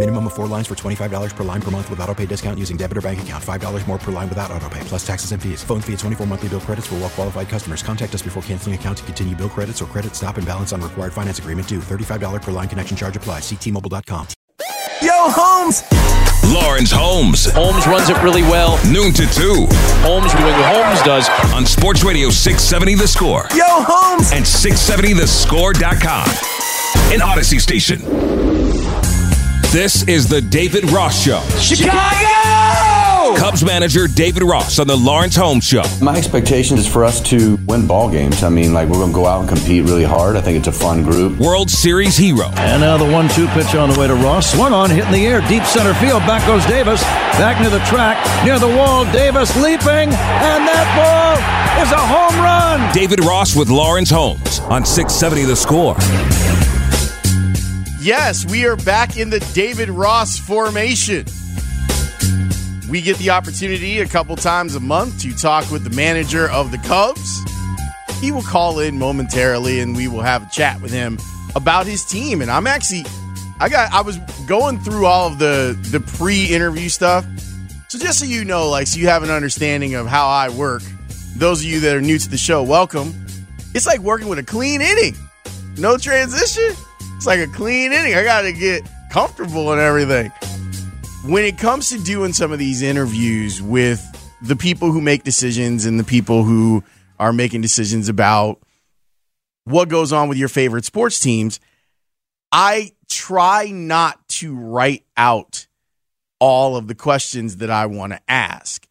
Minimum of four lines for $25 per line per month with auto pay discount using debit or bank account. $5 more per line without auto pay, plus taxes and fees. Phone fee at 24 monthly bill credits for well qualified customers. Contact us before canceling account to continue bill credits or credit stop and balance on required finance agreement due. $35 per line connection charge applies. Ctmobile.com. Yo, Holmes! Lawrence Holmes. Holmes runs it really well. Noon to 2. Holmes doing what Holmes does. On Sports Radio 670 The Score. Yo, Holmes! And 670thescore.com. An Audacy station. This is the David Ross Show. Chicago! Cubs manager David Ross on the Lawrence Holmes Show. My expectation is for us to win ball games. I mean, like, we're going to go out and compete really hard. I think it's a fun group. World Series hero. And now the one two pitch on the way to Ross. Swung on, hit in the air, deep center field. Back goes Davis. Back near the track, near the wall. Davis leaping, and that ball is a home run. David Ross with Lawrence Holmes on 670 The Score. Yes, we are back in the David Ross formation. We get the opportunity a couple times a month to talk with the manager of the Cubs. He will call in momentarily and we will have a chat with him about his team. And I'm actually I got I was going through all of the the pre-interview stuff. So just so you know, like so you have an understanding of how I work. Those of you that are new to the show, welcome. It's like working with a clean inning. No transition. It's like a clean inning. I got to get comfortable and everything. When it comes to doing some of these interviews with the people who make decisions and the people who are making decisions about what goes on with your favorite sports teams, I try not to write out all of the questions that I want to ask.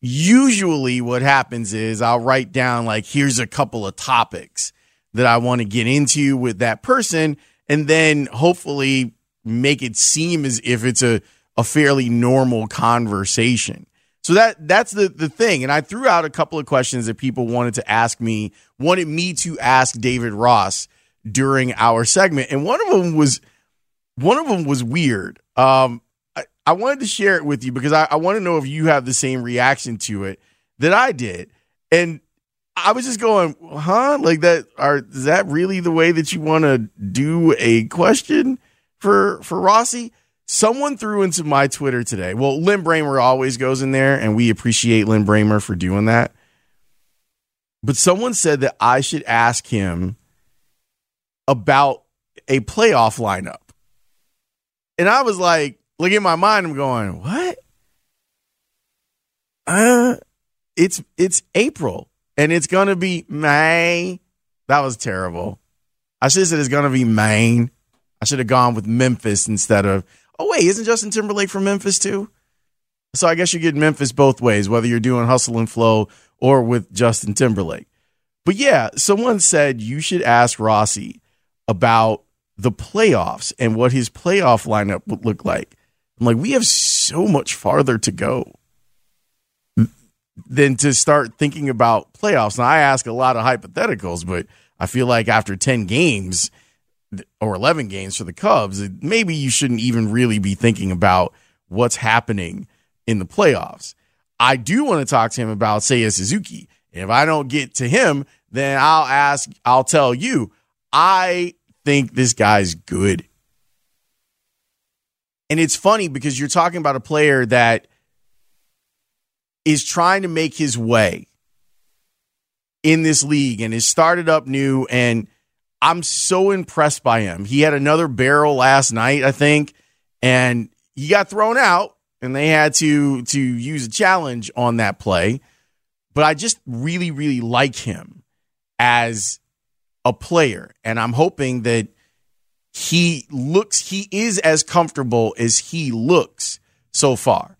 Usually, what happens is I'll write down, like, here's a couple of topics that I want to get into with that person and then hopefully make it seem as if it's a, a fairly normal conversation. So that that's the the thing. And I threw out a couple of questions that people wanted to ask me, wanted me to ask David Ross during our segment. And one of them was one of them was weird. Um, I, I wanted to share it with you because I, I want to know if you have the same reaction to it that I did. And I was just going, huh? Like that? Are is that really the way that you want to do a question for for Rossi? Someone threw into my Twitter today. Well, Lynn Bramer always goes in there, and we appreciate Lynn Bramer for doing that. But someone said that I should ask him about a playoff lineup, and I was like, look in my mind, I'm going, what? Uh, it's it's April and it's gonna be May. That was terrible. I should have said it's gonna be Maine. I should have gone with Memphis instead of. Oh wait, isn't Justin Timberlake from Memphis too? So I guess you get Memphis both ways, whether you're doing Hustle and Flow or with Justin Timberlake. But yeah, someone said you should ask Rossi about the playoffs and what his playoff lineup would look like. I'm like, we have so much farther to go than to start thinking about playoffs. Now, I ask a lot of hypotheticals, but I feel like after 10 games or 11 games for the Cubs, maybe you shouldn't even really be thinking about what's happening in the playoffs. I do want to talk to him about Seiya Suzuki. If I don't get to him, then I'll ask, I'll tell you, I think this guy's good. And it's funny because you're talking about a player that is trying to make his way in this league and has started up new. And I'm so impressed by him. He had another barrel last night, I think, and he got thrown out and they had to to use a challenge on that play. But I just really, really like him as a player. And I'm hoping that he looks, he is as comfortable as he looks so far.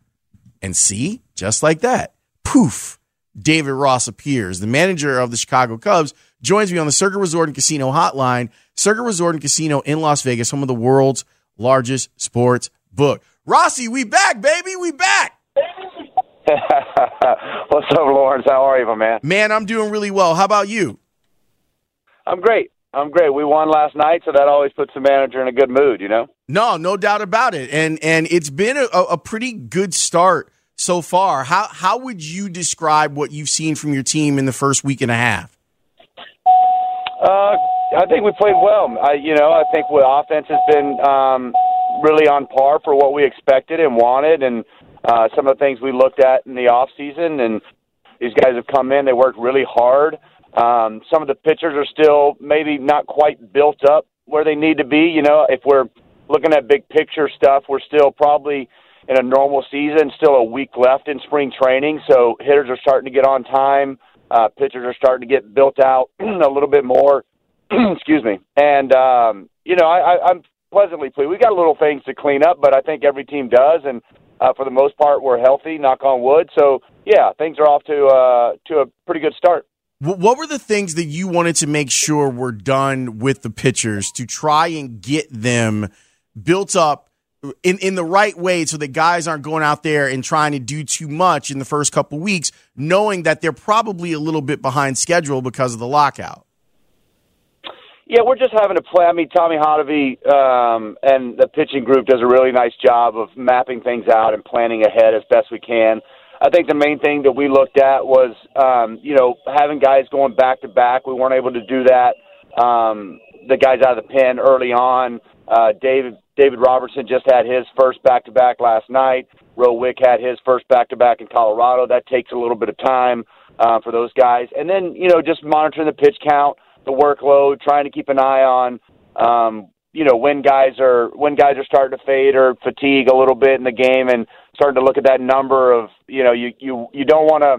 And see, just like that, poof, David Ross appears. The manager of the Chicago Cubs joins me on the Circa Resort and Casino hotline. Circa Resort and Casino in Las Vegas, home of the world's largest sports book. Rossi, we back, baby. We back. What's up, Lawrence? How are you, my man? Man, I'm doing really well. How about you? I'm great. I'm great. We won last night, so that always puts the manager in a good mood, you know? No, no doubt about it. And and it's been a, a pretty good start so far. How how would you describe what you've seen from your team in the first week and a half? Uh, I think we played well. I, you know, I think the offense has been um, really on par for what we expected and wanted, and uh, some of the things we looked at in the off season. And these guys have come in; they worked really hard. Um, some of the pitchers are still maybe not quite built up where they need to be. You know, if we're looking at big picture stuff, we're still probably in a normal season, still a week left in spring training. So hitters are starting to get on time. Uh, pitchers are starting to get built out a little bit more. Excuse me. And, um, you know, I, I, I'm pleasantly pleased. We've got a little things to clean up, but I think every team does. And uh, for the most part, we're healthy, knock on wood. So, yeah, things are off to, uh, to a pretty good start. What were the things that you wanted to make sure were done with the pitchers to try and get them built up in, in the right way so that guys aren't going out there and trying to do too much in the first couple weeks, knowing that they're probably a little bit behind schedule because of the lockout? Yeah, we're just having to play. I mean, Tommy Hottovy um, and the pitching group does a really nice job of mapping things out and planning ahead as best we can. I think the main thing that we looked at was, um, you know, having guys going back to back. We weren't able to do that. Um, the guys out of the pen early on. Uh, David David Robertson just had his first back to back last night. Rowan Wick had his first back to back in Colorado. That takes a little bit of time uh, for those guys. And then, you know, just monitoring the pitch count, the workload, trying to keep an eye on um, you know when guys are when guys are starting to fade or fatigue a little bit in the game and starting to look at that number of you know you you you don't want to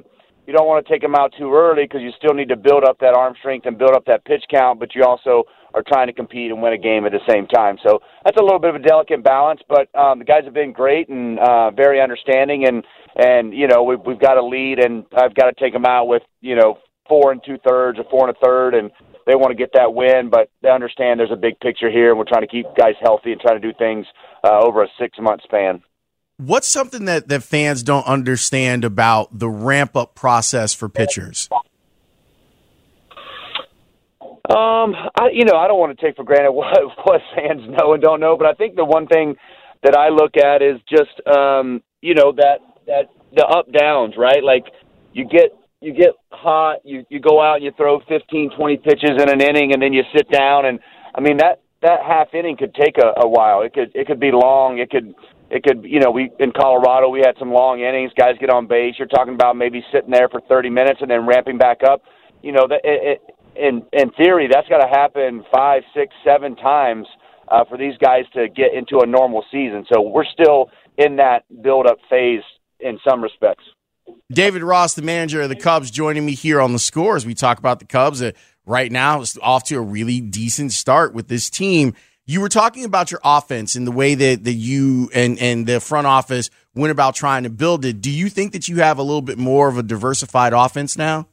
you don't want to take them out too early because you still need to build up that arm strength and build up that pitch count, but you also are trying to compete and win a game at the same time. So that's a little bit of a delicate balance, but um, the guys have been great and uh, very understanding, and and you know we've we've got a lead, and I've got to take them out with you know four and two thirds or four and a third, and they want to get that win, but they understand there's a big picture here, and we're trying to keep guys healthy and trying to do things uh, over a six month span. What's something that, that fans don't understand about the ramp up process for pitchers? Um, I, you know, I don't want to take for granted what, what fans know and don't know, but I think the one thing that I look at is just, um, you know, that that the up downs, right? Like you get you get hot, you you go out and you throw 15, 20 pitches in an inning, and then you sit down, and I mean that that half inning could take a, a while. It could it could be long. It could it could you know we in Colorado we had some long innings. Guys get on base. You're talking about maybe sitting there for 30 minutes and then ramping back up. You know that it, it, in in theory that's got to happen five, six, seven times uh, for these guys to get into a normal season. So we're still in that build up phase in some respects. David Ross, the manager of the Cubs, joining me here on the score as we talk about the Cubs. Uh, right now, it's off to a really decent start with this team. You were talking about your offense and the way that, that you and, and the front office went about trying to build it. Do you think that you have a little bit more of a diversified offense now?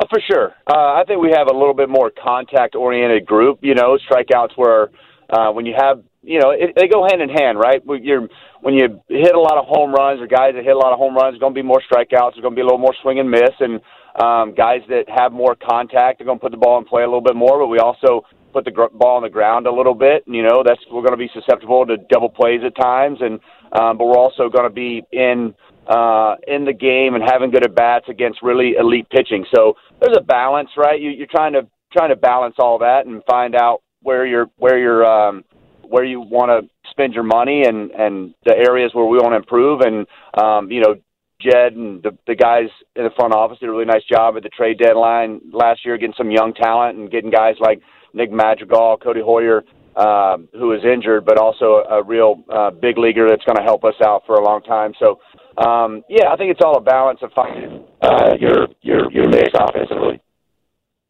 Uh, for sure. Uh, I think we have a little bit more contact oriented group. You know, strikeouts where uh, when you have you know, it, they go hand in hand, right? When You're, when you hit a lot of home runs or guys that hit a lot of home runs, going to be more strikeouts. There's going to be a little more swing and miss. And um, guys that have more contact are going to put the ball in play a little bit more. But we also put the gr- ball on the ground a little bit. And, you know, that's we're going to be susceptible to double plays at times. And um, but we're also going to be in uh, in the game and having good at bats against really elite pitching. So there's a balance, right? You, you're trying to trying to balance all that and find out where you're where you're um, where you want to spend your money and and the areas where we want to improve. And um, you know, Jed and the, the guys in the front office did a really nice job at the trade deadline last year, getting some young talent and getting guys like Nick Madrigal, Codi Heuer, uh, who is injured, but also a, real uh, big leaguer that's going to help us out for a long time. So, um, yeah, I think it's all a balance of finding uh, your your your mix offensively.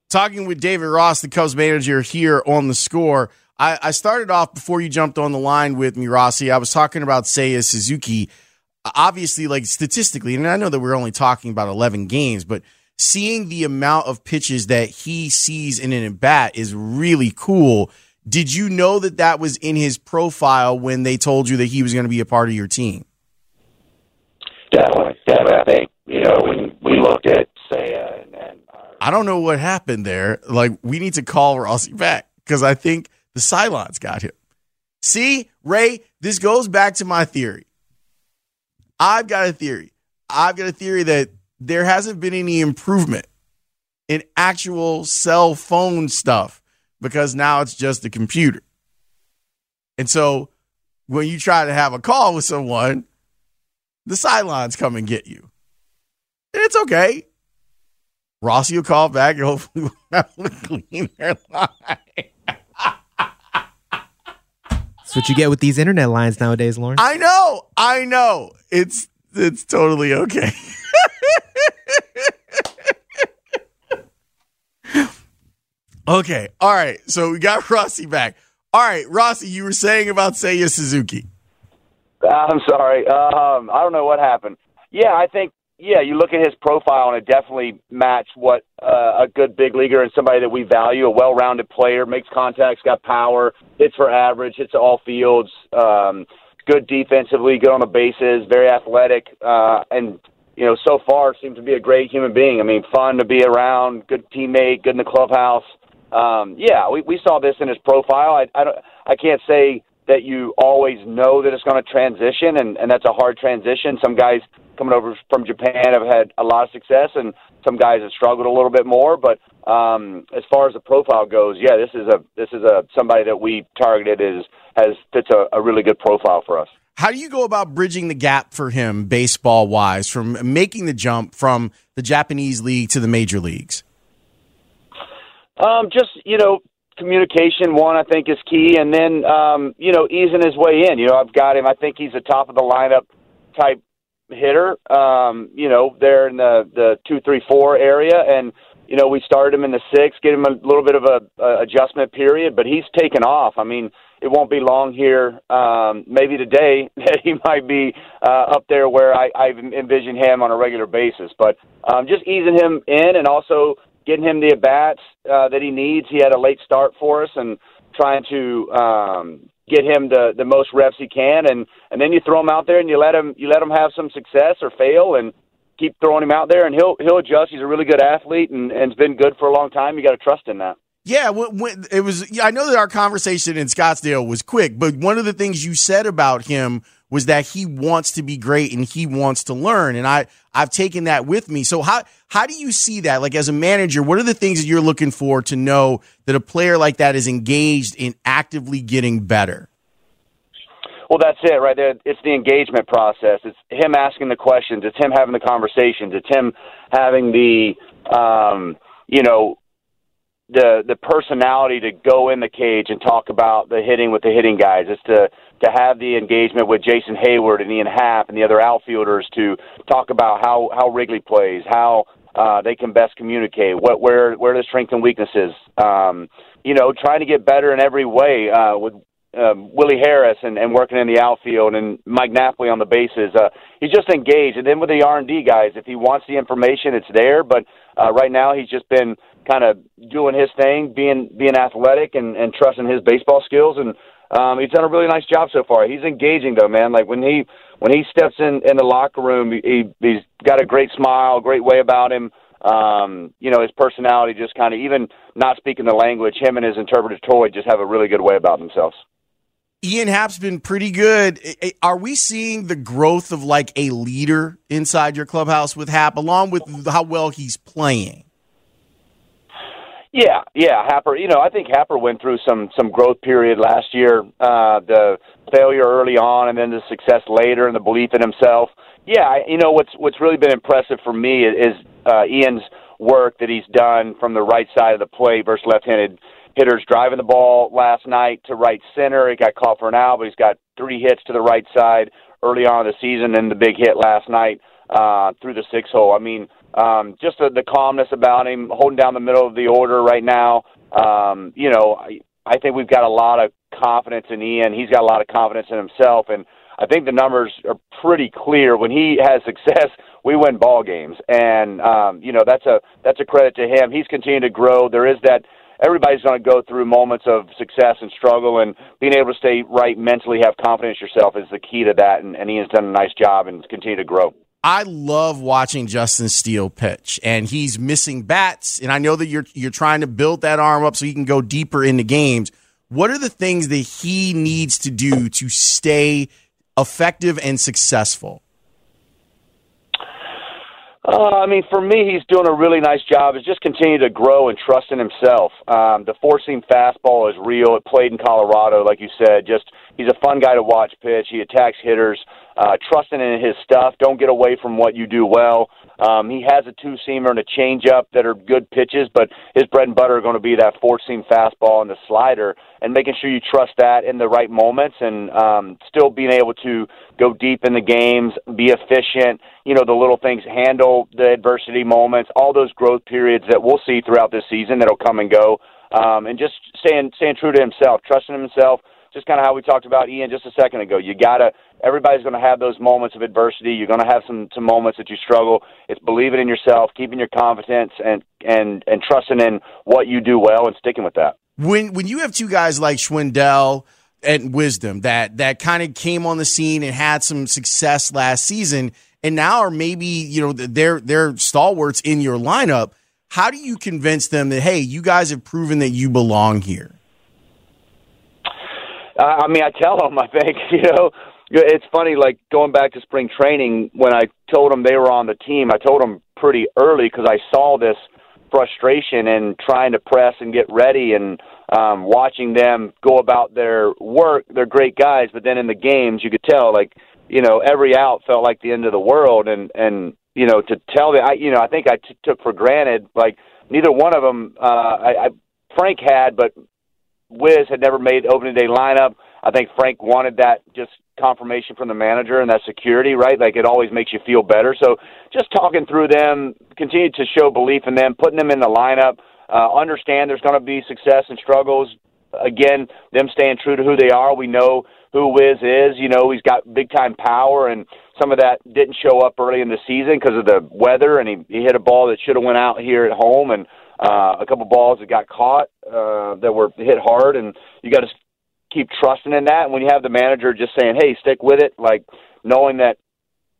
talking with David Ross, the Cubs manager here on the score. I, I started off before you jumped on the line with me, Rossi. I was talking about Seiya Suzuki. Obviously, like statistically, and I know that we're only talking about 11 games, but seeing the amount of pitches that he sees in an at bat is really cool. Did you know that that was in his profile when they told you that he was going to be a part of your team? Definitely, definitely. I think you know we looked at and I don't know what happened there. Like, we need to call Rossi back because I think the Cylons got him. See, Ray, this goes back to my theory. I've got a theory. I've got a theory that there hasn't been any improvement in actual cell phone stuff because now it's just a computer. And so when you try to have a call with someone, the sidelines come and get you. And it's okay. Rossi will call back and hopefully we'll have a cleaner line. That's what you get with these internet lines nowadays, Lauren. I know, I know. It's it's totally okay. okay, all right. So we got Rossi back. All right, Rossi, you were saying about Seiya Suzuki. I'm sorry. Um, I don't know what happened. Yeah, I think yeah, you look at his profile and it definitely matched what uh, a good big leaguer and somebody that we value, a well-rounded player, makes contacts, got power, hits for average, hits all fields, um, good defensively, good on the bases, very athletic, uh, and you know so far seems to be a great human being. I mean, fun to be around, good teammate, good in the clubhouse. Um, yeah, we, we saw this in his profile. I I, don't, I can't say that you always know that it's going to transition, and, and that's a hard transition. Some guys coming over from Japan have had a lot of success, and some guys have struggled a little bit more. But um, as far as the profile goes, yeah, this is a this is a somebody that we targeted is has fits a, a really good profile for us. How do you go about bridging the gap for him, baseball wise, from making the jump from the Japanese league to the major leagues? Um, just you know, communication one I think is key, and then um, you know easing his way in. You know, I've got him. I think he's a top of the lineup type hitter. Um, you know, there in the the two, three, four area, and you know we started him in the six, get him a little bit of a, a adjustment period, but he's taken off. I mean, it won't be long here. Um, maybe today that he might be uh, up there where I, I envision him on a regular basis. But um, just easing him in and also getting him the at bats uh, that he needs. He had a late start for us, and trying to um, get him the the most reps he can, and and then you throw him out there and you let him you let him have some success or fail, and keep throwing him out there, and he'll he'll adjust. He's a really good athlete, and and has been good for a long time. You got to trust in that. Yeah, it was. I know that our conversation in Scottsdale was quick, but one of the things you said about him was that he wants to be great and he wants to learn, and I I've taken that with me. So how how do you see that? Like as a manager, what are the things that you're looking for to know that a player like that is engaged in actively getting better? Well, that's it right there. It's the engagement process. It's him asking the questions. It's him having the conversations. It's him having the, um, you know, the the personality to go in the cage and talk about the hitting with the hitting guys. It's to to have the engagement with Jason Heyward and Ian Happ and the other outfielders to talk about how how Wrigley plays, how uh, they can best communicate, what where where the strengths and weaknesses. Um, you know, trying to get better in every way uh, with um, Willie Harris and, and working in the outfield and Mike Napoli on the bases. Uh, he's just engaged. And then with the R and D guys, if he wants the information, it's there. But uh, right now, he's just been kind of doing his thing, being being athletic and, and trusting his baseball skills. And um, he's done a really nice job so far. He's engaging though, man. Like when he when he steps in in the locker room, he, he's got a great smile, great way about him. Um, you know, his personality just kind of even not speaking the language. Him and his interpreter Toy just have a really good way about themselves. Ian Happ's been pretty good. Are we seeing the growth of like a leader inside your clubhouse with Happ, along with how well he's playing? Yeah, yeah, Happer. You know, I think Happer went through some some growth period last year. Uh, the failure early on, and then the success later, and the belief in himself. Yeah, you know what's what's really been impressive for me is uh, Ian's work that he's done from the right side of the plate versus left-handed hitters driving the ball last night to right center. He got caught for an out, but he's got three hits to the right side early on in the season, and the big hit last night uh, through the six hole. I mean, um, just the, the calmness about him, holding down the middle of the order right now. Um, you know, I, I think we've got a lot of confidence in Ian. He's got a lot of confidence in himself, and I think the numbers are pretty clear. When he has success, we win ball games, and um, you know that's a that's a credit to him. He's continued to grow. There is that everybody's going to go through moments of success and struggle, and being able to stay right mentally, have confidence yourself is the key to that. And, and Ian's done a nice job and continue to grow. I love watching Justin Steele pitch, and he's missing bats. And I know that you're you're trying to build that arm up so he can go deeper into games. What are the things that he needs to do to stay effective and successful? Uh, I mean, for me, he's doing a really nice job. Is just continue to grow and trust in himself. Um, the four seam fastball is real. It played in Colorado, like you said. Just he's a fun guy to watch pitch. He attacks hitters. Uh, trusting in his stuff. Don't get away from what you do well. Um, he has a two seamer and a changeup that are good pitches, but his bread and butter are going to be that four seam fastball and the slider, and making sure you trust that in the right moments, and um, still being able to go deep in the games, be efficient. You know the little things, handle the adversity moments, all those growth periods that we'll see throughout this season that'll come and go, um, and just staying staying true to himself, trusting himself just kind of how we talked about Ian just a second ago. You gotta everybody's going to have those moments of adversity. You're going to have some some moments that you struggle. It's believing in yourself, keeping your confidence, and and and trusting in what you do well and sticking with that. When when you have two guys like Schwindel and Wisdom that that kind of came on the scene and had some success last season, and now are maybe you know they're they're stalwarts in your lineup. How do you convince them that hey, you guys have proven that you belong here? I mean, I tell them. I think you know, it's funny. Like going back to spring training, when I told them they were on the team, I told them pretty early because I saw this frustration and trying to press and get ready and um, watching them go about their work. They're great guys, but then in the games, you could tell like you know every out felt like the end of the world, and and you know to tell them, I you know I think I t- took for granted like neither one of them. Uh, I, I Frank had, but Wiz had never made opening day lineup. I think Frank wanted that just confirmation from the manager and that security, right? Like it always makes you feel better. So just talking through them, continue to show belief in them, putting them in the lineup, uh, understand there's going to be success and struggles. Again, them staying true to who they are. We know who Wiz is. You know, he's got big time power, and some of that didn't show up early in the season because of the weather, and he, he hit a ball that should have went out here at home, and uh, a couple balls that got caught uh, that were hit hard, and you got to keep trusting in that. And when you have the manager just saying, "Hey, stick with it," like knowing that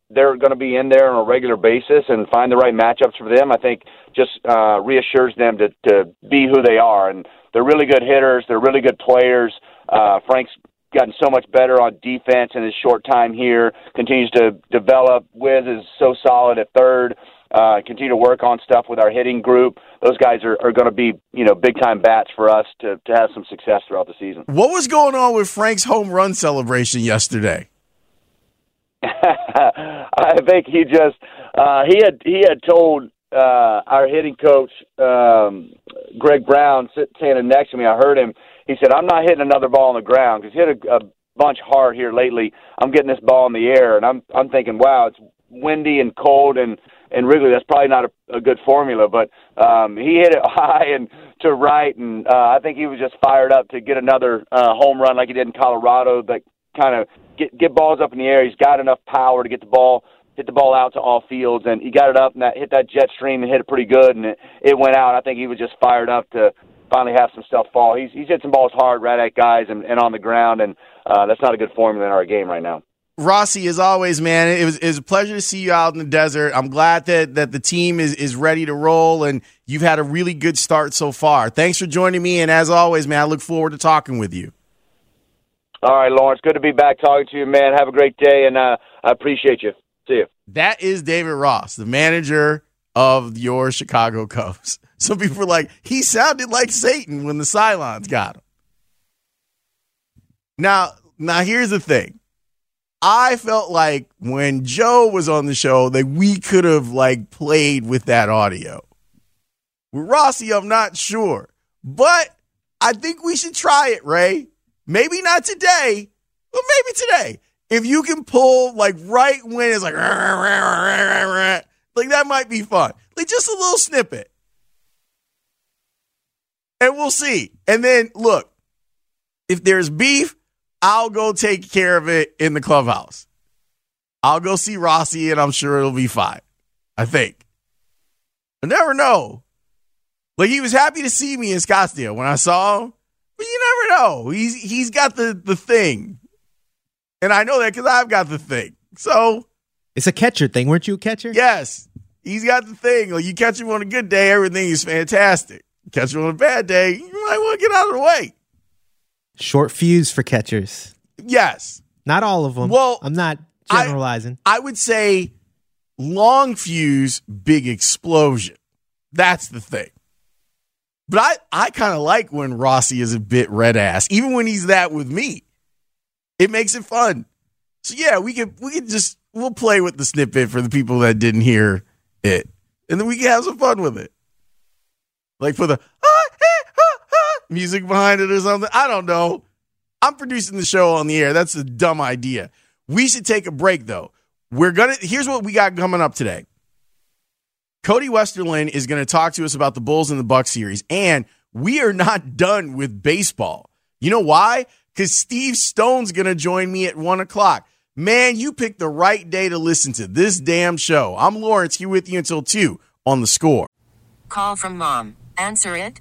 they're going to be in there on a regular basis and find the right matchups for them, I think just uh, reassures them to to be who they are. And they're really good hitters. They're really good players. Uh, Frank's gotten so much better on defense in his short time here. Continues to develop. Wiz is so solid at third uh, continue to work on stuff with our hitting group. Those guys are, are going to be, you know, big time bats for us to, to have some success throughout the season. What was going on with Frank's home run celebration yesterday? I think he just uh, he had he had told uh, our hitting coach um, Greg Brown standing next to me. I heard him. He said, "I'm not hitting another ball on the ground because he hit a, a bunch hard here lately. I'm getting this ball in the air, and I'm I'm thinking, wow, it's windy and cold and and Wrigley. That's probably not a, a good formula, but um, he hit it high and to right, and uh, I think he was just fired up to get another uh, home run like he did in Colorado. That kind of get get balls up in the air. He's got enough power to get the ball hit the ball out to all fields, and he got it up and that hit that jet stream and hit it pretty good, and it, it went out. I think he was just fired up to finally have some stuff fall. He's he's hit some balls hard right at guys and, and on the ground, and uh, that's not a good formula in our game right now. Rossi, as always, man, it was, it was a pleasure to see you out in the desert. I'm glad that, that the team is, is ready to roll and you've had a really good start so far. Thanks for joining me. And as always, man, I look forward to talking with you. All right, Lawrence. Good to be back talking to you, man. Have a great day, and uh, I appreciate you. See you. That is David Ross, the manager of your Chicago Cubs. Some people were like, he sounded like Satan when the Cylons got him. Now, now here's the thing. I felt like when Joe was on the show that we could have like played with that audio. With Rossi, I'm not sure, but I think we should try it, Ray. Maybe not today, but maybe today. If you can pull like right when it's like like that might be fun. Like just a little snippet. And we'll see. And then look, if there's beef, I'll go take care of it in the clubhouse. I'll go see Rossi and I'm sure it'll be fine. I think. I never know. Like he was happy to see me in Scottsdale when I saw him, but you never know. He's he's got the the thing, and I know that because I've got the thing. So it's a catcher thing. Weren't you a catcher? Yes, he's got the thing. Like you catch him on a good day, everything is fantastic. Catch him on a bad day, you might want to get out of the way. Short fuse for catchers. Yes, not all of them. Well, I'm not generalizing. I, I would say long fuse, big explosion. That's the thing. But I, I kind of like when Rossi is a bit red ass, even when he's that with me. It makes it fun. So yeah, we can we can just we'll play with the snippet for the people that didn't hear it, and then we can have some fun with it. Like for the music behind it or something. I don't know. I'm producing the show on the air. That's a dumb idea. We should take a break though. We're gonna. Here's what we got coming up today. Cody Westerlund is going to talk to us about the Bulls and the Bucks series, and we are not done with baseball. You know why? Because Steve Stone's going to join me at one o'clock. Man, you picked the right day to listen to this damn show. I'm Lawrence here with you until two on the score. Call from mom. Answer it.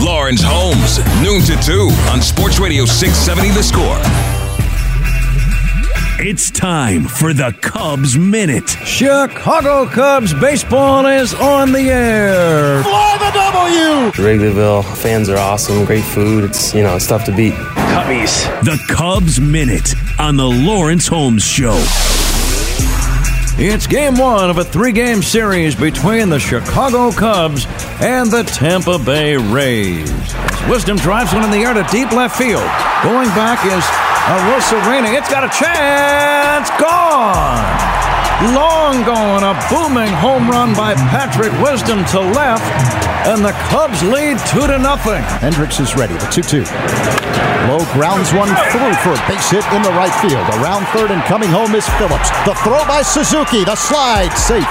Lawrence Holmes, noon to 2 on Sports Radio 670 The Score. It's time for the Cubs Minute. Chicago Cubs baseball is on the air. Fly the W! Wrigleyville fans are awesome. Great food. It's, you know, it's tough to beat. Cubbies. The Cubs Minute on the Lawrence Holmes Show. It's game one of a three game series between the Chicago Cubs and the Tampa Bay Rays. Wisdom drives one in the air to deep left field. Going back is Arozarena. It's got a chance. Gone. Long gone. A booming home run by Patrick Wisdom to left. And the Cubs lead two to nothing. Hendricks is ready. The 2 2. Lowe grounds one through for a base hit in the right field. Around third and coming home is Phillips. The throw by Suzuki. The slide safe.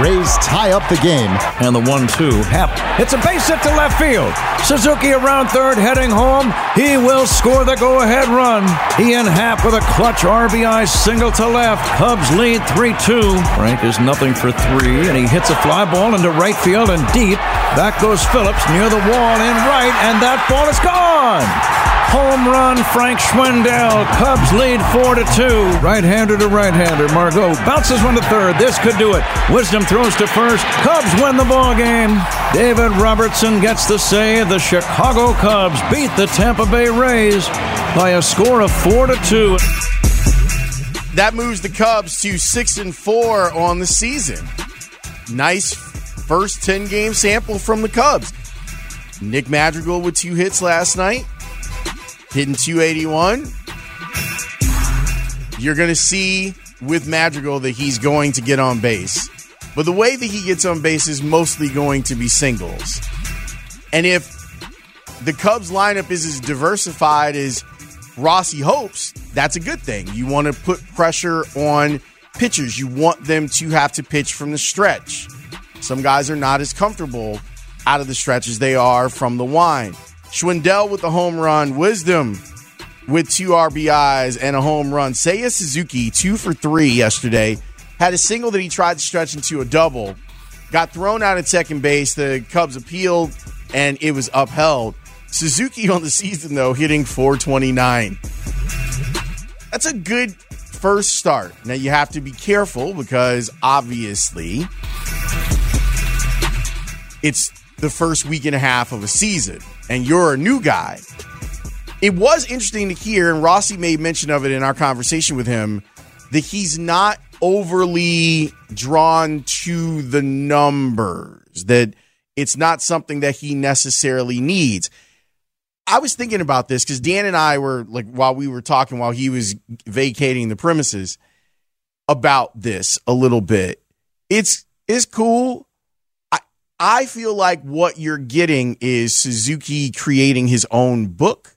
Rays tie up the game. And the 1 2. Happ It's a base hit to left field. Suzuki around third, heading home. He will score the go ahead run. Ian Happ with a clutch RBI single to left. Cubs lead 3 2. Frank is nothing for three, and he hits a fly ball into right field and deep. Back goes Phillips near the wall in right, and that ball is gone. Home run, Frank Schwindel. Cubs lead 4 to 2. Right hander to right hander. Margot bounces one to third. This could do it. Wisdom throws to first. Cubs win the ball game. David Robertson gets the save. The Chicago Cubs beat the Tampa Bay Rays by a score of 4 to 2. That moves the Cubs to 6 and 4 on the season. Nice first 10 game sample from the Cubs. Nick Madrigal with two hits last night hitting 281. You're going to see with Madrigal that he's going to get on base. But the way that he gets on base is mostly going to be singles. And if the Cubs lineup is as diversified as Rossi hopes, that's a good thing. You want to put pressure on pitchers. You want them to have to pitch from the stretch. Some guys are not as comfortable out of the stretch as they are from the wind. Schwindel with the home run. Wisdom with two RBIs and a home run. Seiya Suzuki, two for three yesterday, had a single that he tried to stretch into a double. Got thrown out at second base. The Cubs appealed and it was upheld. Suzuki on the season, though, hitting 429. That's a good first start. Now, you have to be careful because obviously it's the first week and a half of a season and you're a new guy. It was interesting to hear, and Rossi made mention of it in our conversation with him, that he's not overly drawn to the numbers, that it's not something that he necessarily needs. I was thinking about this because Dan and I were like, while we were talking, while he was vacating the premises, about this a little bit. It's it's cool. I feel like what you're getting is Suzuki creating his own book.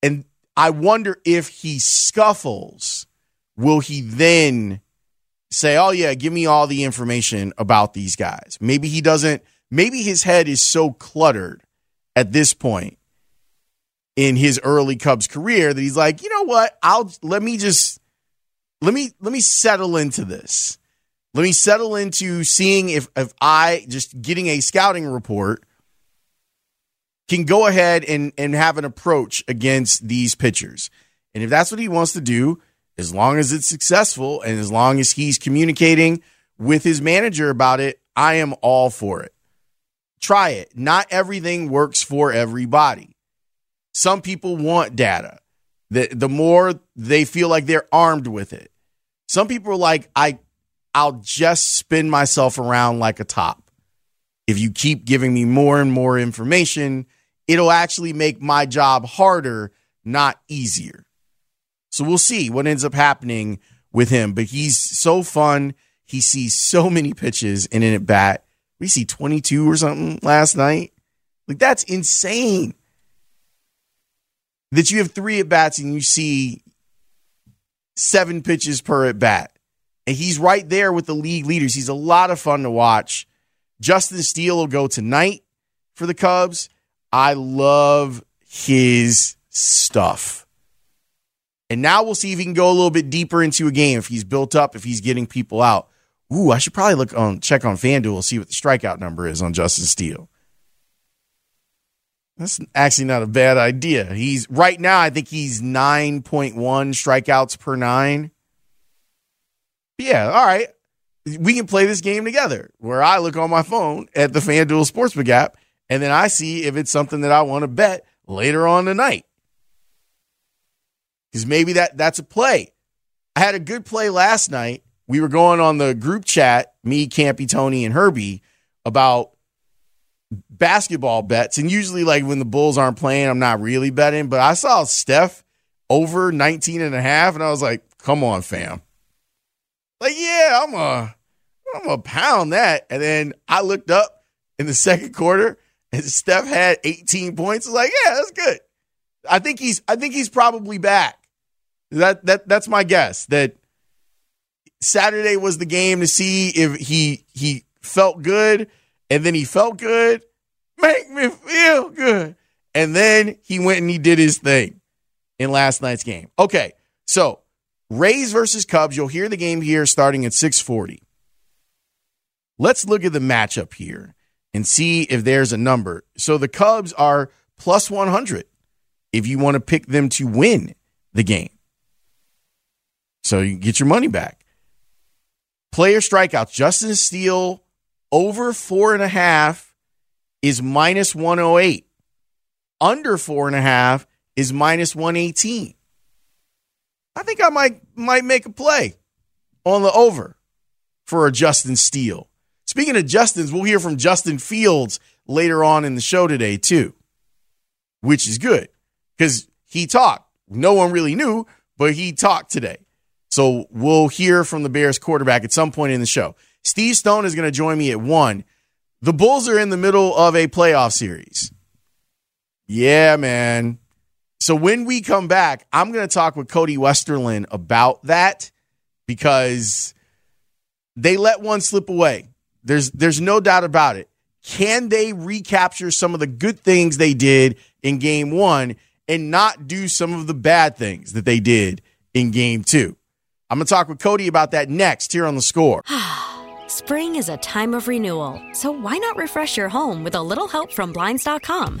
And I wonder if he scuffles, will he then say, "Oh yeah, give me all the information about these guys." Maybe he doesn't maybe his head is so cluttered at this point in his early Cubs career that he's like, "You know what? I'll let me just let me let me settle into this. Let me settle into seeing if if I just getting a scouting report can go ahead and and have an approach against these pitchers. And if that's what he wants to do, as long as it's successful and as long as he's communicating with his manager about it, I am all for it. Try it. Not everything works for everybody. Some people want data. The the more they feel like they're armed with it. Some people are like, I I'll just spin myself around like a top. If you keep giving me more and more information, it'll actually make my job harder, not easier. So we'll see what ends up happening with him. But he's so fun. He sees so many pitches in an at bat. We see 22 or something last night. Like that's insane. That you have three at bats and you see seven pitches per at bat. And he's right there with the league leaders. He's a lot of fun to watch. Justin Steele will go tonight for the Cubs. I love his stuff. And now we'll see if he can go a little bit deeper into a game, if he's built up, if he's getting people out. Ooh, I should probably look on check on FanDuel, see what the strikeout number is on Justin Steele. That's actually not a bad idea. He's right now, I think he's 9.1 strikeouts per nine. Yeah, all right. We can play this game together where I look on my phone at the FanDuel Sportsbook app and then I see if it's something that I want to bet later on tonight. Because maybe that that's a play. I had a good play last night. We were going on the group chat, me, Campy, Tony, and Herbie, about basketball bets. And usually, like when the Bulls aren't playing, I'm not really betting. But I saw Steph over 19 and a half, and I was like, come on, fam. Like, yeah, I'm a I'm a pound that. And then I looked up in the second quarter and Steph had 18 points. I was like, yeah, that's good. I think he's I think he's probably back. That that that's my guess. That Saturday was the game to see if he he felt good, and then he felt good. Make me feel good. And then he went and he did his thing in last night's game. Okay, so Rays versus Cubs. You'll hear the game here starting at 640. Let's look at the matchup here and see if there's a number. So the Cubs are plus 100 if you want to pick them to win the game. So you get your money back. Player strikeouts. Justin Steele over four and a half is minus 108. Under four and a half is minus 118. I think I might might make a play on the over for a Justin Steele. Speaking of Justins, we'll hear from Justin Fields later on in the show today, too, which is good because he talked. No one really knew, but he talked today. So we'll hear from the Bears quarterback at some point in the show. Steve Stone is going to join me at one. The Bulls are in the middle of a playoff series. Yeah, man. So when we come back, I'm going to talk with Cody Westerlund about that because they let one slip away. There's there's no doubt about it. Can they recapture some of the good things they did in game 1 and not do some of the bad things that they did in game 2? I'm going to talk with Cody about that next here on the score. Spring is a time of renewal, so why not refresh your home with a little help from blinds.com?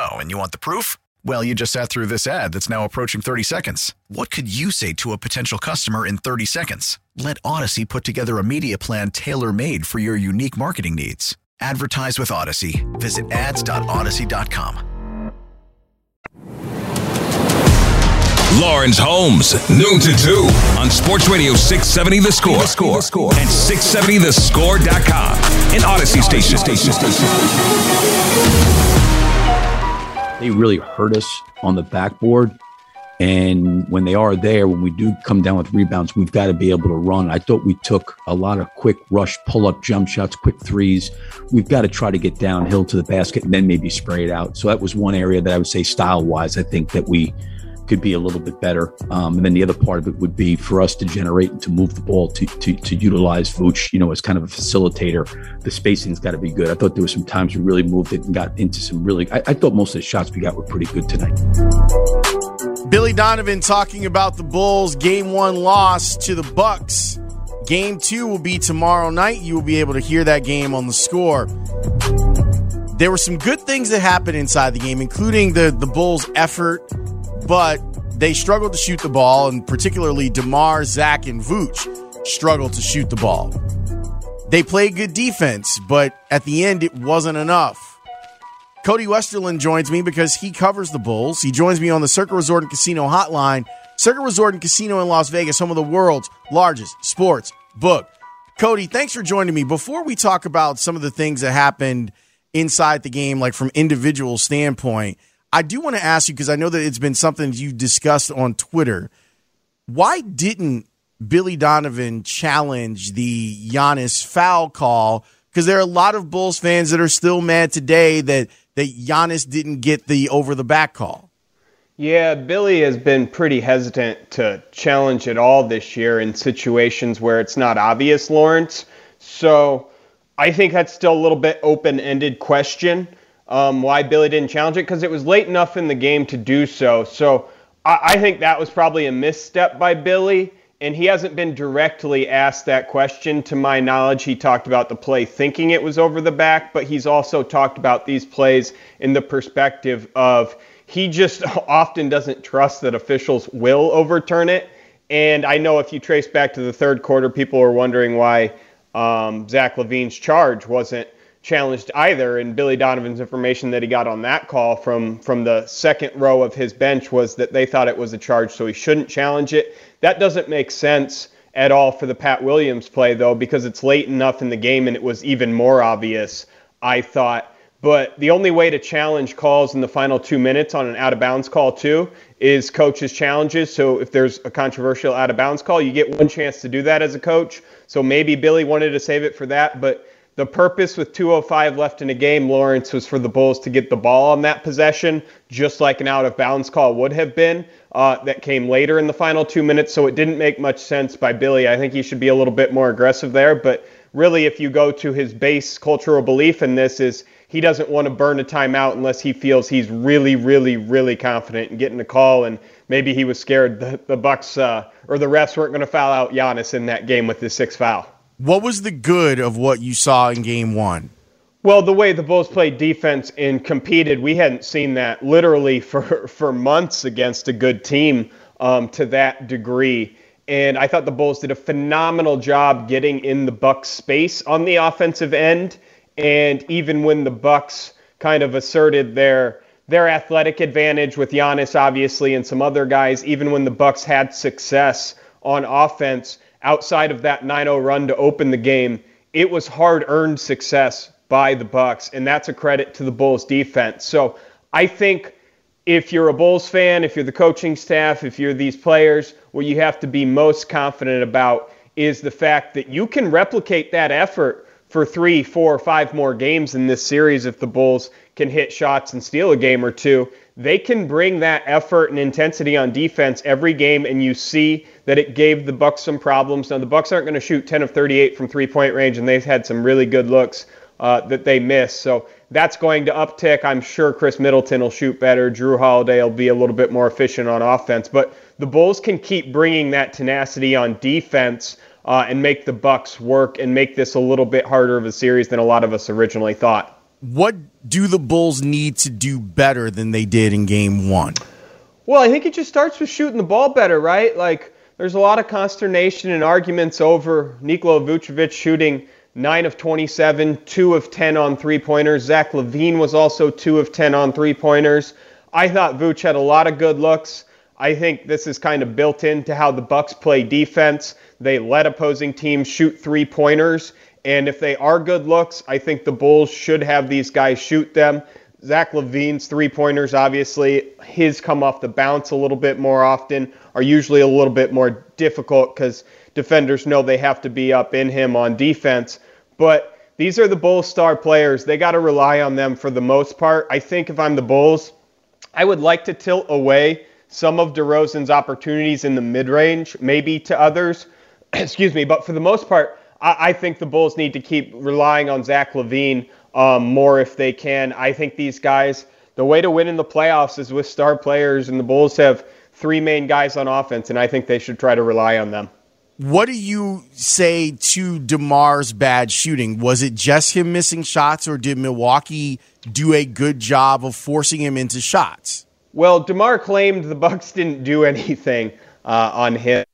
Oh, and you want the proof? Well, you just sat through this ad that's now approaching 30 seconds. What could you say to a potential customer in 30 seconds? Let Audacy put together a media plan tailor made for your unique marketing needs. Advertise with Audacy. Visit ads.audacy.com. Lawrence Holmes, noon to 2 on Sports Radio 670 The Score, the score. and 670thescore.com. An Audacy station. station. They really hurt us on the backboard. And when they are there, when we do come down with rebounds, we've got to be able to run. I thought we took a lot of quick rush, pull up jump shots, quick threes. We've got to try to get downhill to the basket and then maybe spray it out. So that was one area that I would say style wise, I think that we could be a little bit better. Um, and then the other part of it would be for us to generate and to move the ball to, to, to utilize Vooch, you know, as kind of a facilitator. The spacing's got to be good. I thought there were some times we really moved it and got into some really, I, I thought most of the shots we got were pretty good tonight. Billy Donovan talking about the Bulls game one loss to the Bucks. Game two will be tomorrow night. You will be able to hear that game on the score. There were some good things that happened inside the game, including the, the Bulls' effort, but they struggled to shoot the ball, and particularly DeMar, Zach, and Vooch struggled to shoot the ball. They played good defense, but at the end, it wasn't enough. Cody Westerlund joins me because he covers the Bulls. He joins me on the Circa Resort and Casino hotline. Circa Resort and Casino in Las Vegas, home of the world's largest sports book. Cody, thanks for joining me. Before we talk about some of the things that happened inside the game, like from individual standpoint. I do want to ask you because I know that it's been something you discussed on Twitter. Why didn't Billy Donovan challenge the Giannis foul call? Because there are a lot of Bulls fans that are still mad today that that Giannis didn't get the over the back call. Yeah, Billy has been pretty hesitant to challenge at all this year in situations where it's not obvious, Lawrence. So I think that's still a little bit open ended question um, why Billy didn't challenge it because it was late enough in the game to do so. So I, I think that was probably a misstep by Billy. And he hasn't been directly asked that question. To my knowledge, he talked about the play thinking it was over the back, but he's also talked about these plays in the perspective of he just often doesn't trust that officials will overturn it. And I know if you trace back to the third quarter, people were wondering why um, Zach LaVine's charge wasn't challenged either. And Billy Donovan's information that he got on that call from from the second row of his bench was that they thought it was a charge, so he shouldn't challenge it. That doesn't make sense at all for the Pat Williams play though, because it's late enough in the game and it was even more obvious. I thought. But the only way to challenge calls in the final two minutes on an out of bounds call, too, is coaches' challenges. So if there's a controversial out of bounds call, you get one chance to do that as a coach. So maybe Billy wanted to save it for that. But the purpose with 205 left in a game, Lawrence, was for the Bulls to get the ball on that possession, just like an out of bounds call would have been. Uh, that came later in the final two minutes, so it didn't make much sense by Billy. I think he should be a little bit more aggressive there. But really, if you go to his base cultural belief in this, is he doesn't want to burn a timeout unless he feels he's really, really, really confident in getting a call. And maybe he was scared the, the Bucks uh, or the refs weren't going to foul out Giannis in that game with his sixth foul. What was the good of what you saw in game one? Well, the way the Bulls played defense and competed, we hadn't seen that literally for, for months against a good team um, to that degree. And I thought the Bulls did a phenomenal job getting in the Bucks space on the offensive end. And even when the Bucks kind of asserted their their athletic advantage with Giannis, obviously, and some other guys, even when the Bucks had success on offense, outside of that 9-0 run to open the game, it was hard-earned success by the Bucks, and that's a credit to the Bulls defense. So I think if you're a Bulls fan, if you're the coaching staff, if you're these players, what you have to be most confident about is the fact that you can replicate that effort for three, four, five more games in this series if the Bulls can hit shots and steal a game or two they can bring that effort and intensity on defense every game and you see that it gave the bucks some problems. Now the bucks aren't going to shoot 10 of 38 from three point range and they've had some really good looks uh, that they missed. So that's going to uptick. I'm sure Khris Middleton will shoot better. Jrue Holiday will be a little bit more efficient on offense. But the bulls can keep bringing that tenacity on defense uh, and make the bucks work and make this a little bit harder of a series than a lot of us originally thought. What do the Bulls need to do better than they did in game one? Well, I think it just starts with shooting the ball better, right? Like, there's a lot of consternation and arguments over Nikola Vucevic shooting 9 of 27, 2 of 10 on three pointers. Zach LaVine was also 2 of 10 on three pointers. I thought Vooch had a lot of good looks. I think this is kind of built into how the Bucks play defense. They let opposing teams shoot three pointers, and if they are good looks, I think the Bulls should have these guys shoot them. Zach LaVine's three pointers, obviously, his come off the bounce a little bit more often, are usually a little bit more difficult because defenders know they have to be up in him on defense. But these are the Bulls star players. They got to rely on them for the most part. I think if I'm the Bulls, I would like to tilt away some of DeRozan's opportunities in the mid range, maybe to others. Excuse me. But for the most part, I, I think the Bulls need to keep relying on Zach LaVine um, more if they can. I think these guys, the way to win in the playoffs is with star players, and the Bulls have three main guys on offense, and I think they should try to rely on them. What do you say to DeMar's bad shooting? Was it just him missing shots, or did Milwaukee do a good job of forcing him into shots? Well, DeMar claimed the Bucks didn't do anything uh, on him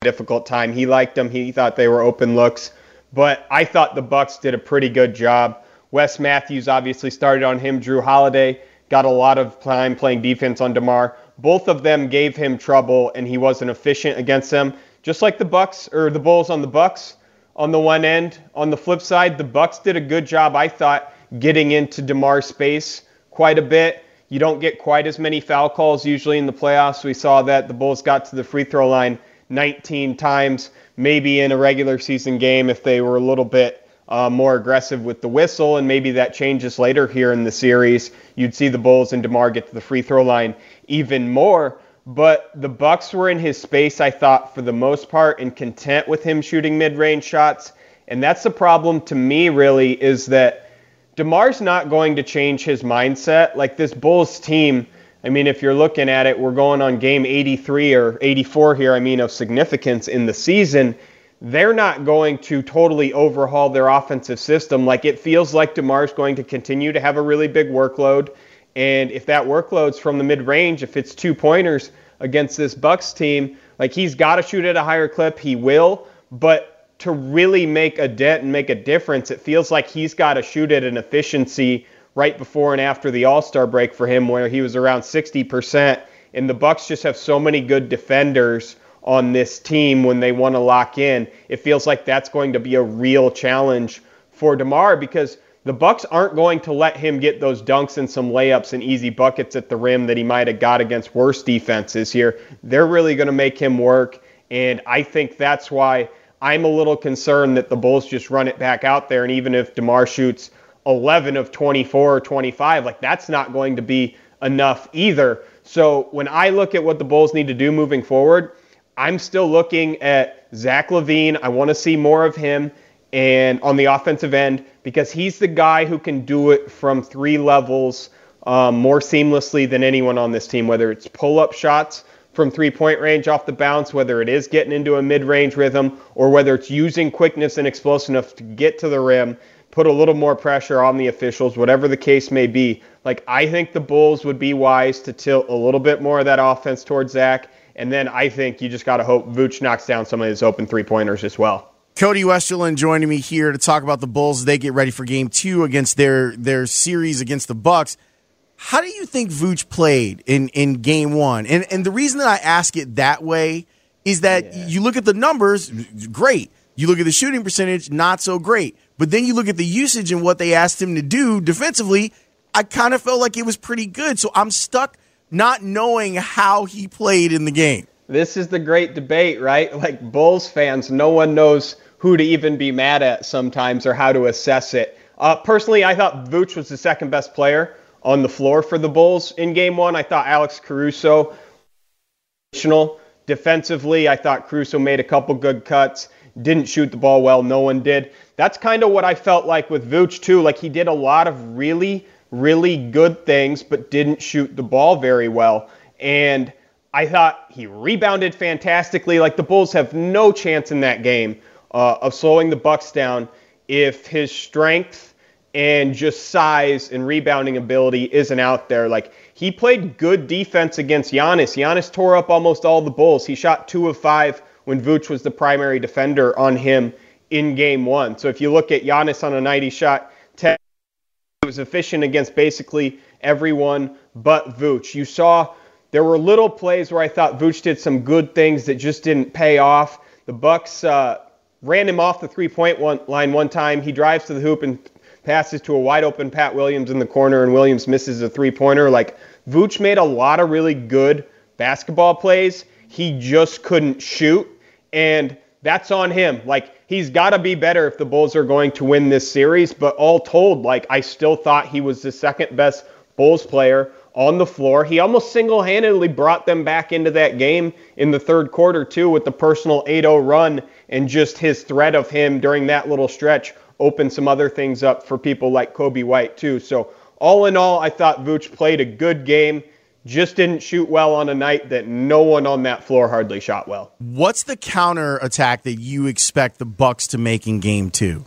difficult time. He liked them. He thought they were open looks, but I thought the Bucks did a pretty good job. Wes Matthews obviously started on him. Jrue Holiday got a lot of time playing defense on DeMar. Both of them gave him trouble, and he wasn't efficient against them. Just like the Bucks or the Bulls on the Bucks on the one end. On the flip side, the Bucks did a good job, I thought, getting into DeMar's space quite a bit. You don't get quite as many foul calls usually in the playoffs. We saw that the Bulls got to the free throw line 19 times, maybe in a regular season game if they were a little bit uh, more aggressive with the whistle, and maybe that changes later here in the series. You'd see the Bulls and DeMar get to the free throw line even more. But the Bucks were in his space, I thought, for the most part, and content with him shooting mid-range shots. And that's the problem to me, really, is that DeMar's not going to change his mindset. Like this Bulls team, I mean, if you're looking at it, we're going on game 83 or 84 here, I mean, of significance in the season. They're not going to totally overhaul their offensive system. Like it feels like DeMar's going to continue to have a really big workload. And if that workload's from the mid range, if it's two pointers against this Bucks team, like he's got to shoot at a higher clip. He will. But to really make a dent and make a difference, it feels like he's got to shoot at an efficiency right before and after the All Star break for him, where he was around 60%. And the Bucks just have so many good defenders on this team when they want to lock in. It feels like that's going to be a real challenge for DeMar because the Bucks aren't going to let him get those dunks and some layups and easy buckets at the rim that he might have got against worse defenses here. They're really going to make him work, and I think that's why I'm a little concerned that the Bulls just run it back out there and even if DeMar shoots 11 of 24 or 25, like that's not going to be enough either. So when I look at what the Bulls need to do moving forward, I'm still looking at Zach LaVine. I want to see more of him and on the offensive end because he's the guy who can do it from three levels um, more seamlessly than anyone on this team, whether it's pull up shots from three point range off the bounce, whether it is getting into a mid range rhythm, or whether it's using quickness and explosiveness to get to the rim put a little more pressure on the officials, whatever the case may be. Like, I think the Bulls would be wise to tilt a little bit more of that offense towards Zach. And then I think you just got to hope Vooch knocks down some of his open three pointers as well. Cody Westerlund joining me here to talk about the Bulls. They get ready for game two against their, their series against the Bucks. How do you think Vooch played in, in game one? And, and the reason that I ask it that way is that yeah. you look at the numbers, great. You look at the shooting percentage, not so great. But then you look at the usage and what they asked him to do defensively, I kind of felt like it was pretty good. So I'm stuck not knowing how he played in the game. This is the great debate, right? Like Bulls fans, no one knows who to even be mad at sometimes or how to assess it. Uh, personally, I thought Vooch was the second best player on the floor for the Bulls in game one. I thought Alex Caruso, defensively, I thought Caruso made a couple good cuts, didn't shoot the ball well. No one did that's kind of what I felt like with Vooch too. Like he did a lot of really, really good things, but didn't shoot the ball very well. And I thought he rebounded fantastically. Like the Bulls have no chance in that game uh, of slowing the Bucks down if his strength and just size and rebounding ability isn't out there. Like he played good defense against Giannis. Giannis tore up almost all the Bulls. He shot two of five when Vooch was the primary defender on him in game one. So if you look at Giannis on a night he shot 10, he was efficient against basically everyone but Vooch. You saw there were little plays where I thought Vooch did some good things that just didn't pay off. The Bucks uh, ran him off the three-point line one time. He drives to the hoop and passes to a wide open Pat Williams in the corner, and Williams misses a three-pointer. Like Vooch made a lot of really good basketball plays. He just couldn't shoot, and that's on him. Like he's got to be better if the Bulls are going to win this series. But all told, like I still thought he was the second best Bulls player on the floor. He almost single-handedly brought them back into that game in the third quarter too with the personal 8-0 run and just his threat of him during that little stretch opened some other things up for people like Coby White too. So all in all, I thought Vooch played a good game just didn't shoot well on a night that no one on that floor hardly shot well. What's the counter attack that you expect the Bucks to make in game 2?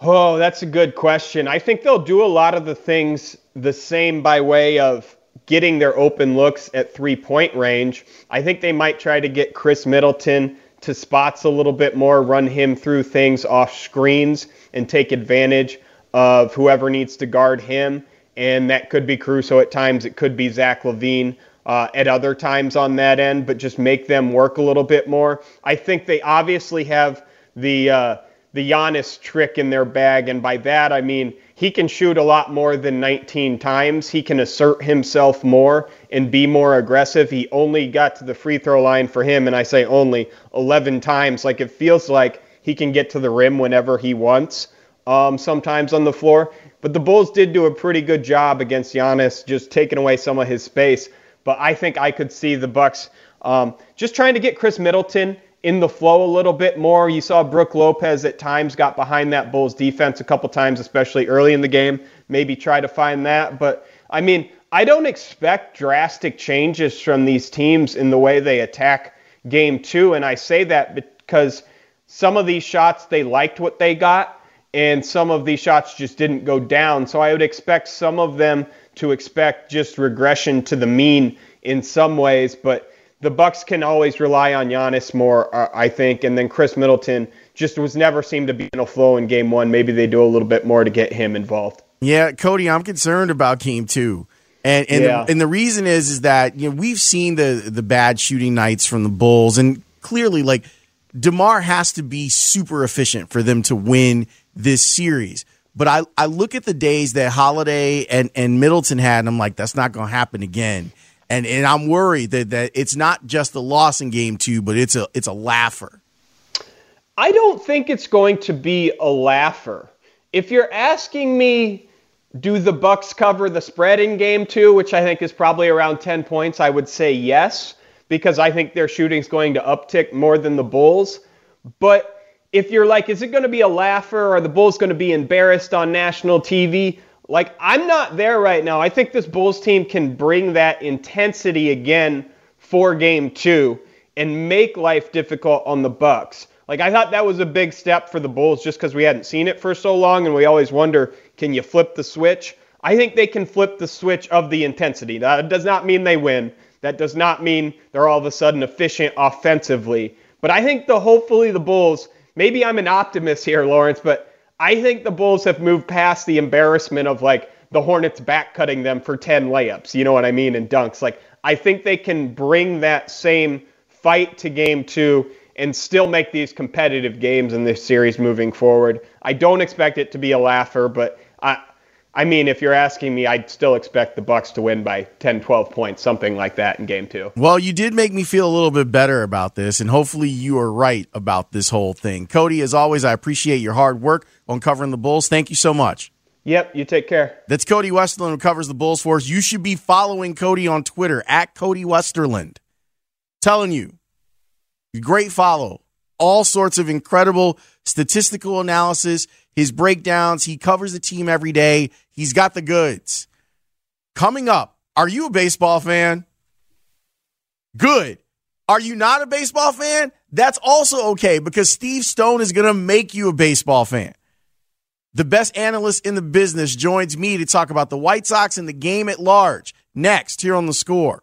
Oh, that's a good question. I think they'll do a lot of the things the same by way of getting their open looks at three-point range. I think they might try to get Khris Middleton to spots a little bit more, run him through things off screens and take advantage of whoever needs to guard him and that could be Caruso at times. It could be Zach LaVine. uh, at other times on that end, but just make them work a little bit more. I think they obviously have the uh, the Giannis trick in their bag. And by that, I mean he can shoot a lot more than 19 times. He can assert himself more and be more aggressive. He only got to the free throw line for him, and I say only 11 times. Like it feels like he can get to the rim whenever he wants, um, sometimes on the floor. But the Bulls did do a pretty good job against Giannis, just taking away some of his space. But I think I could see the Bucks um, just trying to get Khris Middleton in the flow a little bit more. You saw Brook Lopez at times got behind that Bulls defense a couple times, especially early in the game. Maybe try to find that. But I mean, I don't expect drastic changes from these teams in the way they attack game two. And I say that because some of these shots, they liked what they got, and some of these shots just didn't go down. So I would expect some of them to expect just regression to the mean in some ways. But the Bucks can always rely on Giannis more, uh, I think, and then Khris Middleton just was never seemed to be in a flow in game one. Maybe they do a little bit more to get him involved. Yeah, Cody, I'm concerned about game two. And and, yeah. the, and the reason is is that you know we've seen the the bad shooting nights from the Bulls, and clearly like DeMar has to be super efficient for them to win this series. But I, I look at the days that Holiday and, and Middleton had, and I'm like, that's not going to happen again and and I'm worried that that it's not just a loss in game two, but it's a it's a laugher. I don't think it's going to be a laugher. If you're asking me, do the Bucks cover the spread in game two, which I think is probably around 10 points, I would say yes, because I think their shooting's going to uptick more than the Bulls. But if you're like, is it going to be a laugher? Are the Bulls going to be embarrassed on national TV? Like I'm not there right now. I think this Bulls team can bring that intensity again for game 2 and make life difficult on the Bucks. Like I thought that was a big step for the Bulls just cuz we hadn't seen it for so long and we always wonder can you flip the switch? I think they can flip the switch of the intensity. That does not mean they win. That does not mean they're all of a sudden efficient offensively. But I think the hopefully the Bulls, maybe I'm an optimist here, Lawrence, but I think the Bulls have moved past the embarrassment of like the Hornets back cutting them for 10 layups, you know what I mean, and dunks. Like, I think they can bring that same fight to game two and still make these competitive games in this series moving forward. I don't expect it to be a laugher, but I, I mean, if you're asking me, I'd still expect the Bucks to win by 10, 12 points, something like that in game two. Well, you did make me feel a little bit better about this, and hopefully you are right about this whole thing. Cody, as always, I appreciate your hard work on covering the Bulls. Thank you so much. Yep, you take care. That's Cody Westerlund who covers the Bulls for us. You should be following Cody on Twitter at Cody Westerlund. Telling you, great follow. All sorts of incredible statistical analysis his breakdowns. He covers the team every day. He's got the goods. Coming up, are you a baseball fan? Good. Are you not a baseball fan? That's also okay because Steve Stone is going to make you a baseball fan. The best analyst in the business joins me to talk about the White Sox and the game at large. Next, here on the score.